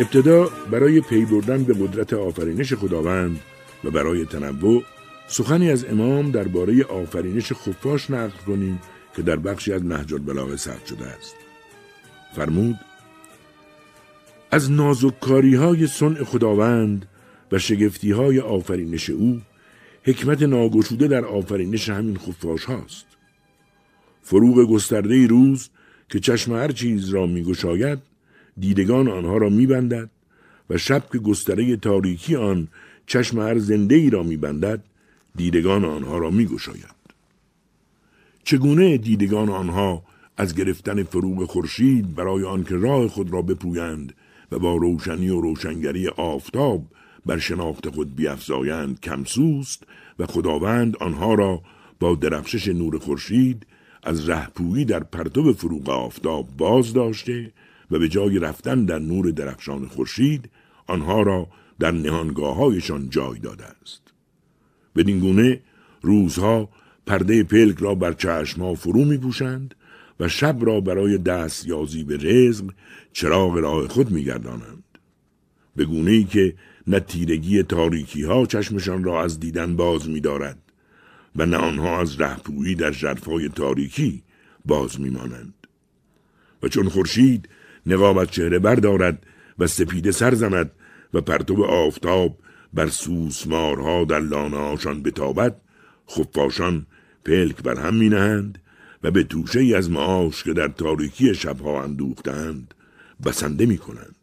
ابتدا برای پی بردن به قدرت آفرینش خداوند و برای تنوع سخنی از امام درباره آفرینش خفاش نقل کنیم که در بخشی از نهج البلاغه ثبت شده است. فرمود از نازککاری های صنع خداوند و شگفتی های آفرینش او حکمت ناگشوده در آفرینش همین خفاش هاست. فروغ گسترده روز که چشم هر چیز را میگشاید دیدگان آنها را میبندد و شب که گستره تاریکی آن چشم هر زنده ای را میبندد دیدگان آنها را میگشاید. چگونه دیدگان آنها از گرفتن فروغ خورشید برای آنکه راه خود را بپویند و با روشنی و روشنگری آفتاب بر شناخت خود بیافزایند کمسوست و خداوند آنها را با درخشش نور خورشید از رهپویی در پرتو فروغ آفتاب باز داشته و به جای رفتن در نور درخشان خورشید آنها را در نهانگاه هایشان جای داده است. بدین گونه روزها پرده پلک را بر چشمها فرو می پوشند و شب را برای دست یازی به رزق چراغ راه خود می گردانند. به گونه ای که نه تیرگی تاریکی ها چشمشان را از دیدن باز می دارد و نه آنها از رهپویی در جرفای تاریکی باز می مانند. و چون خورشید نقاب از چهره بردارد و سپیده سر زند و پرتو آفتاب بر سوسمارها در لانهاشان بتابد خفاشان پلک بر هم می نهند و به توشه از معاش که در تاریکی شبها اندوختند بسنده می کنند.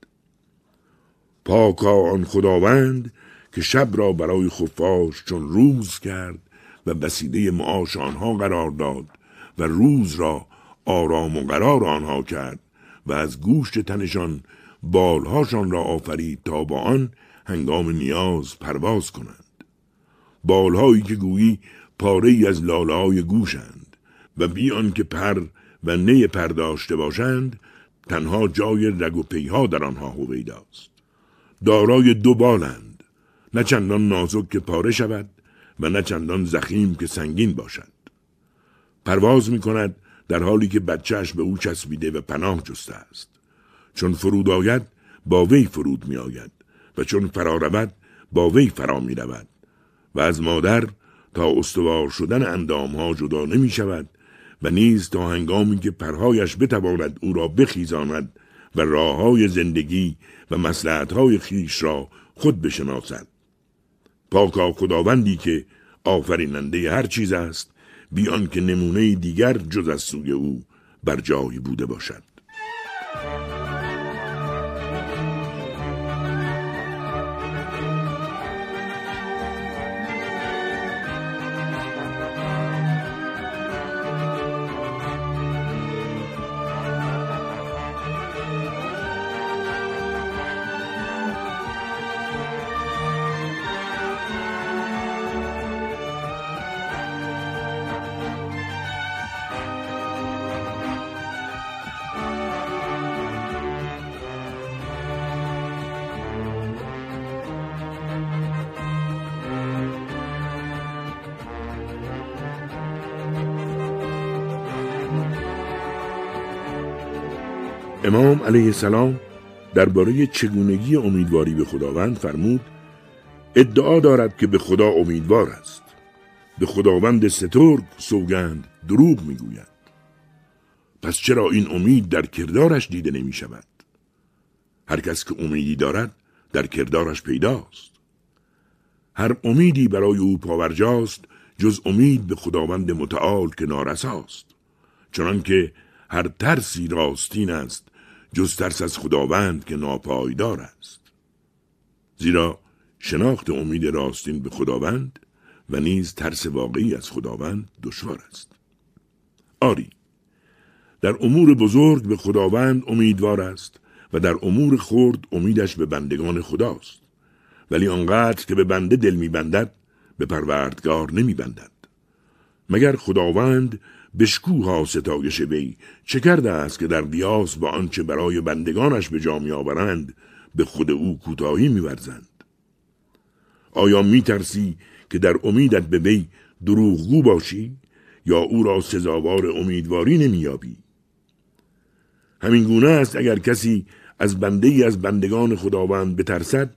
پاکا آن خداوند که شب را برای خفاش چون روز کرد و بسیده معاش آنها قرار داد و روز را آرام و قرار آنها کرد و از گوشت تنشان بالهاشان را آفرید تا با آن هنگام نیاز پرواز کنند. بالهایی که گویی پاره ای از لاله های گوشند و بیان که پر و نی پر داشته باشند تنها جای رگ و پیها در آنها هویداست. دارای دو بالند نه چندان نازک که پاره شود و نه چندان زخیم که سنگین باشد. پرواز می کند در حالی که بچهش به او چسبیده و پناه جسته است. چون فرود آید با وی فرود می آید و چون فرا رود با وی فرا می رود و از مادر تا استوار شدن اندام ها جدا نمی شود و نیز تا هنگامی که پرهایش بتواند او را بخیزاند و راه های زندگی و مسلحت های خیش را خود بشناسد. پاکا خداوندی که آفریننده هر چیز است بیان که نمونه دیگر جز از سوی او بر جایی بوده باشد. امام علیه السلام درباره چگونگی امیدواری به خداوند فرمود ادعا دارد که به خدا امیدوار است. به خداوند سترگ سوگند دروغ می‌گوید. پس چرا این امید در کردارش دیده نمی شود هر کس که امیدی دارد در کردارش پیداست. هر امیدی برای او پاورجاست جز امید به خداوند متعال که نارساست چنانکه هر ترسی راستین است جز ترس از خداوند که ناپایدار است. زیرا شناخت امید راستین به خداوند و نیز ترس واقعی از خداوند دشوار است. آری در امور بزرگ به خداوند امیدوار است و در امور خرد امیدش به بندگان خداست. ولی آنقدر که به بنده دل میبندد به پروردگار نمیبندد. مگر خداوند بشکوها ستایش وی. چه کرده است که در قیاس با آنچه برای بندگانش به جا آورند به خود او کوتاهی میورزند؟ آیا میترسی که در امیدت به وی دروغگو باشی یا او را سزاوار امیدواری نمییابی؟ همین گونه است اگر کسی از بنده ای از بندگان خداوند بترسد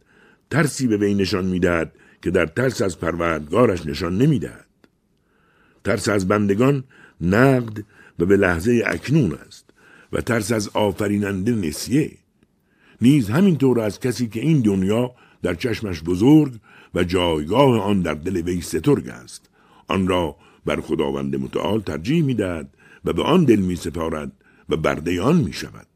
ترسی به وی نشان می‌دهد که در ترس از پروردگارش نشان نمی‌دهد. ترس از بندگان نقد و به لحظه اکنون است و ترس از آفریننده نسیه. نیز همینطور از کسی که این دنیا در چشمش بزرگ و جایگاه آن در دل وی سترگ است. آن را بر خداوند متعال ترجیح می‌دهد و به آن دل می سپارد و برده آن می شود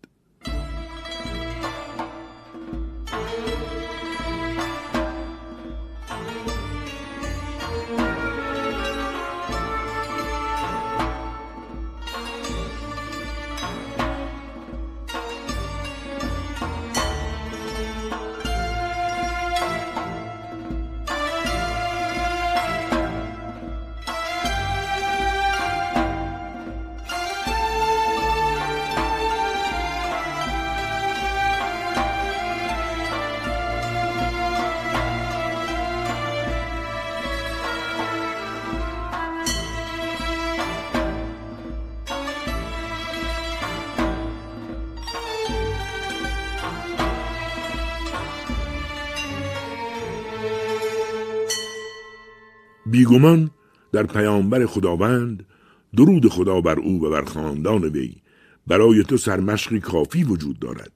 بیگمان در پیامبر خداوند درود خدا بر او و بر خاندان وی برای تو سرمشقی کافی وجود دارد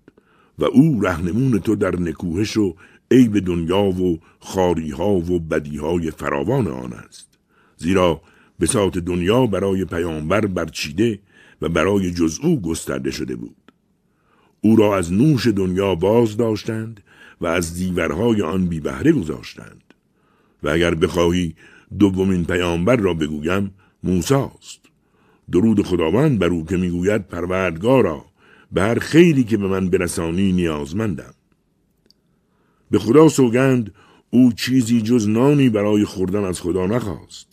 و او رهنمون تو در نکوهش و عیب دنیا و خاریها و بدیهای فراوان آن است. زیرا بساط دنیا برای پیامبر برچیده و برای جز او گسترده شده بود. او را از نوش دنیا باز داشتند و از دیورهای آن بی بهره گذاشتند. و اگر بخواهی دومین پیامبر را بگویم موساست. درود خداوند بر او که می‌گوید پروردگارا به هر خیلی که به من برسانی نیازمندم. به خدا سوگند او چیزی جز نانی برای خوردن از خدا نخواست.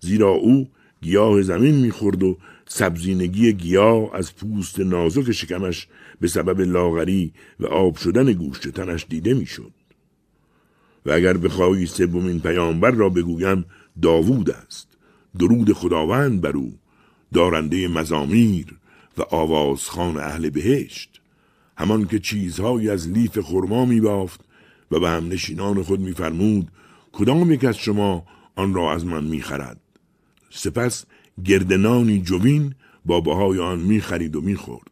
زیرا او گیاه زمین می‌خورد و سبزینگی گیاه از پوست نازک شکمش به سبب لاغری و آب شدن گوشت تنش دیده می‌شد. و اگر بخواهی سومین پیامبر را بگویم داوود است. درود خداوند بر او دارنده مزامیر و آوازخان اهل بهشت. همان که چیزهایی از لیف خرما می بافت و به هم نشینان خود میفرمود کدام یک از شما آن را از من می‌خرد؟ سپس گردنانی جوین با بهای آن می‌خرید و می‌خورد.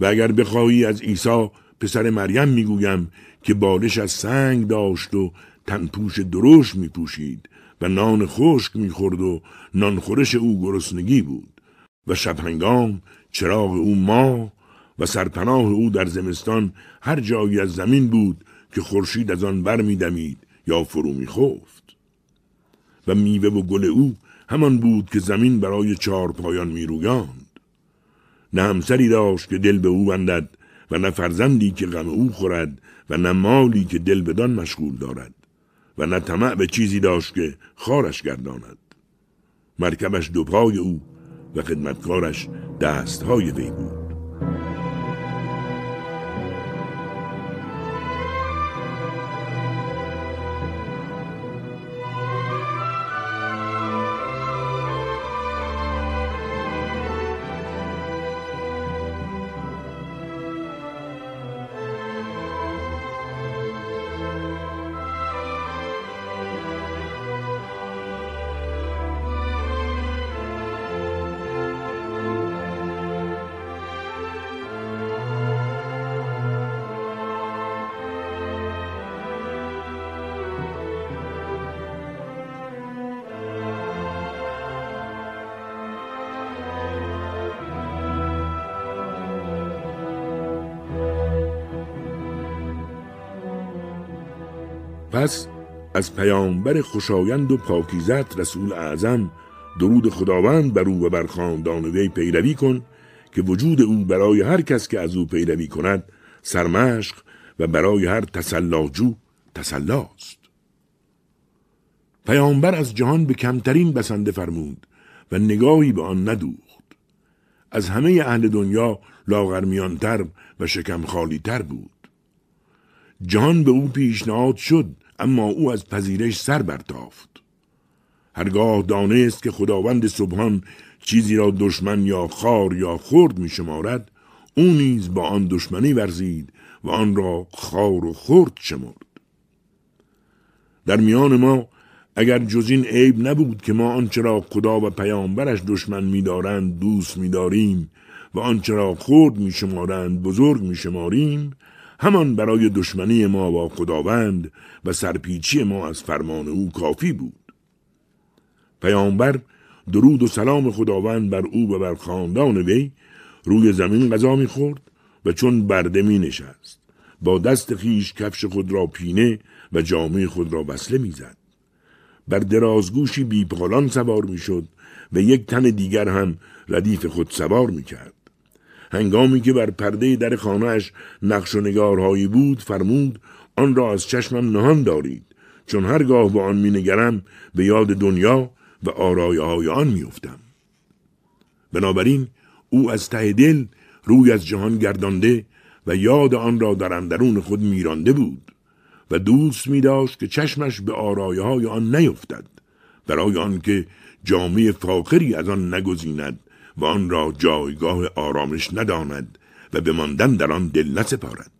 و اگر بخواهی از عیسی پسر مریم می‌گویم که بالش از سنگ داشت و تنپوش دروش میپوشید و نان خشک می‌خورد و نانخورش او گرسنگی بود و شبهنگام چراغ او ما و سرپناه او در زمستان هر جایی از زمین بود که خورشید از آن بر میدمید یا فرو میخفت. و میوه و گل او همان بود که زمین برای چهار پایان میرویاند. نه همسری داشت که دل به او بندد و نه فرزندی که غم او خورد و نه مالی که دل بدان مشغول دارد و نه طمع به چیزی داشت که خارش گرداند. مرکبش دو پای او و خدمتکارش دستهای وی بود. پس از پیامبر خوشایند و پاکیزت رسول اعظم درود خداوند بر او و بر خاندان وی پیروی کن که وجود او برای هر کس که از او پیروی کند سرمشق و برای هر تسلاجو تسلاست. پیامبر از جهان به کمترین بسنده فرمود و نگاهی به آن ندوخت. از همه اهل دنیا لاغرمیانتر و شکم تر بود. جهان به او پیشنهاد شد اما او از پذیرش سر برتافت. هرگاه دانست که خداوند سبحان چیزی را دشمن یا خار یا خرد می شمارد او نیز با آن دشمنی ورزید و آن را خار و خرد شمرد. در میان ما اگر جز این عیب نبود که ما آنچه را خدا و پیامبرش دشمن میدارند دوست میداریم و آنچه را خرد میشمارند بزرگ میشماریم همان برای دشمنی ما با خداوند و سرپیچی ما از فرمان او کافی بود. پیامبر درود و سلام خداوند بر او و بر خاندان وی روی زمین غذا می‌خورد و چون برده می نشست با دست خیش کفش خود را پینه و جامعه خود را وصله می‌زد. بر درازگوشی بیپالان سوار می‌شد و یک تن دیگر هم ردیف خود سوار می‌کرد. هنگامی که بر پرده در خانهاش نقش و نگارهایی بود فرمود آن را از چشمم نهان دارید چون هرگاه با آن مینگرم به یاد دنیا و آرایه های آن میافتم. بنابراین او از ته دل روی از جهان گردانده و یاد آن را در اندرون خود میرانده بود و دوست می داشت که چشمش به آرایه های آن نیفتد برای آنکه جامعه فاخری از آن نگزیند و آن را جایگاه آرامش نداند و به ماندن در آن دل نسپارد.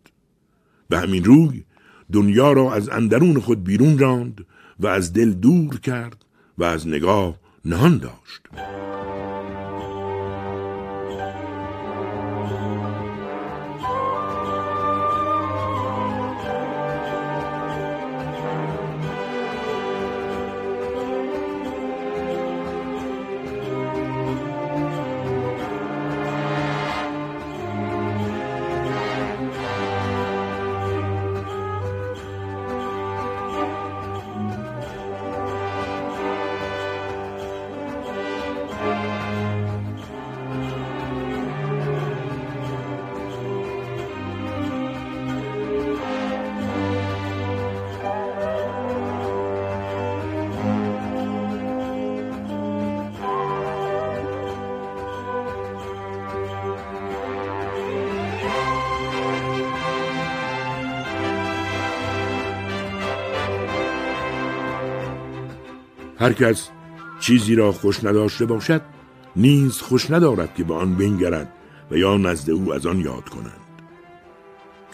به همین روی دنیا را از اندرون خود بیرون راند و از دل دور کرد و از نگاه نهان داشت. هر کس چیزی را خوش نداشته باشد نیز خوش ندارد که به آن بنگرد و یا نزد او از آن یاد کنند.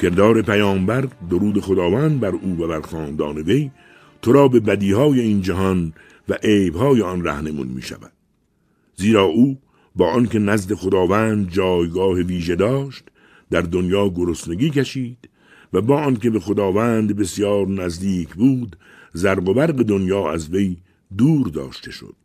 کردار پیامبر درود خداوند بر او و بر خاندان وی تو را به بدیهای این جهان و عیبهای آن رهنمون می شود زیرا او با آنکه نزد خداوند جایگاه ویژه داشت در دنیا گرسنگی کشید و با آنکه به خداوند بسیار نزدیک بود زرق و برق دنیا از وی دور داشته شد.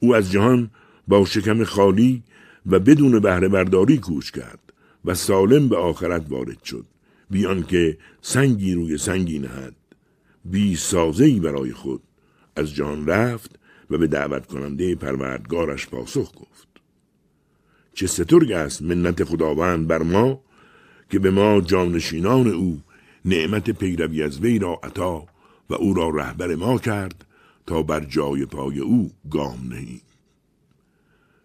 او از جهان با شکم خالی و بدون بهره برداری کوچ کرد و سالم به آخرت وارد شد. بیان که سنگی روی سنگی نهد. بی سازهی برای خود از جهان رفت و به دعوت کننده پروردگارش پاسخ گفت. چه سترگ است منت خداوند بر ما که به ما جانشینان او نعمت پیروی از وی را عطا و او را رهبر ما کرد تا بر جای پای او گام نهیم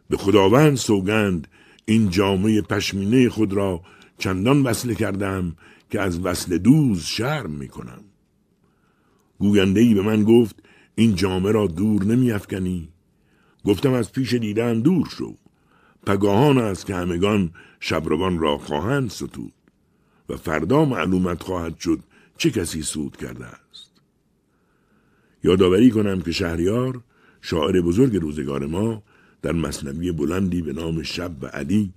به خداوند سوگند این جامعه پشمینه خود را چندان وصله کردم که از وصل دوز شرم می کنم. گوینده ای به من گفت این جامعه را دور نمی افکنی. گفتم از پیش دیدن دور شو. پگاهان است که همگان شبروان را خواهند ستود و فردا معلومت خواهد شد چه کسی سود کرده است. یادآوری کنم که شهریار شاعر بزرگ روزگار ما در مصنوی بلندی به نام شب و علی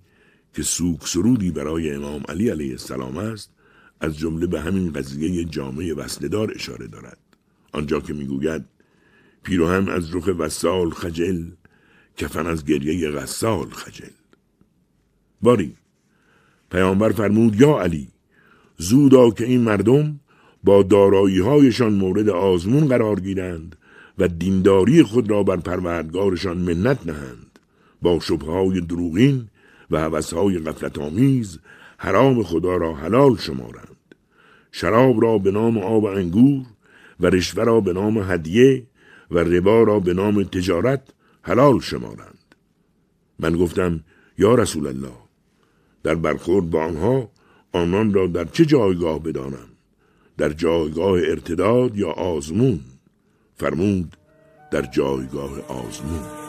که سوک سرودی برای امام علی علیه السلام است از جمله به همین قضیه جامعه وصلدار اشاره دارد. آنجا که می‌گوید پیروهم از رخ وسال خجل کفن از گریه غسال خجل. باری پیامبر فرمود یا علی زودا که این مردم با دارایی هایشان مورد آزمون قرار گیرند و دینداری خود را بر پروردگارشان منت نهند. با شبه دروغین و حوثهای غفلت آمیز حرام خدا را حلال شمارند. شراب را به نام آب انگور و رشوه را به نام هدیه و ربا را به نام تجارت حلال شمارند. من گفتم یا رسول الله در برخورد با آنها آنان را در چه جایگاه بدانم؟ در جایگاه ارتداد یا آزمون؟ فرمود در جایگاه آزمون.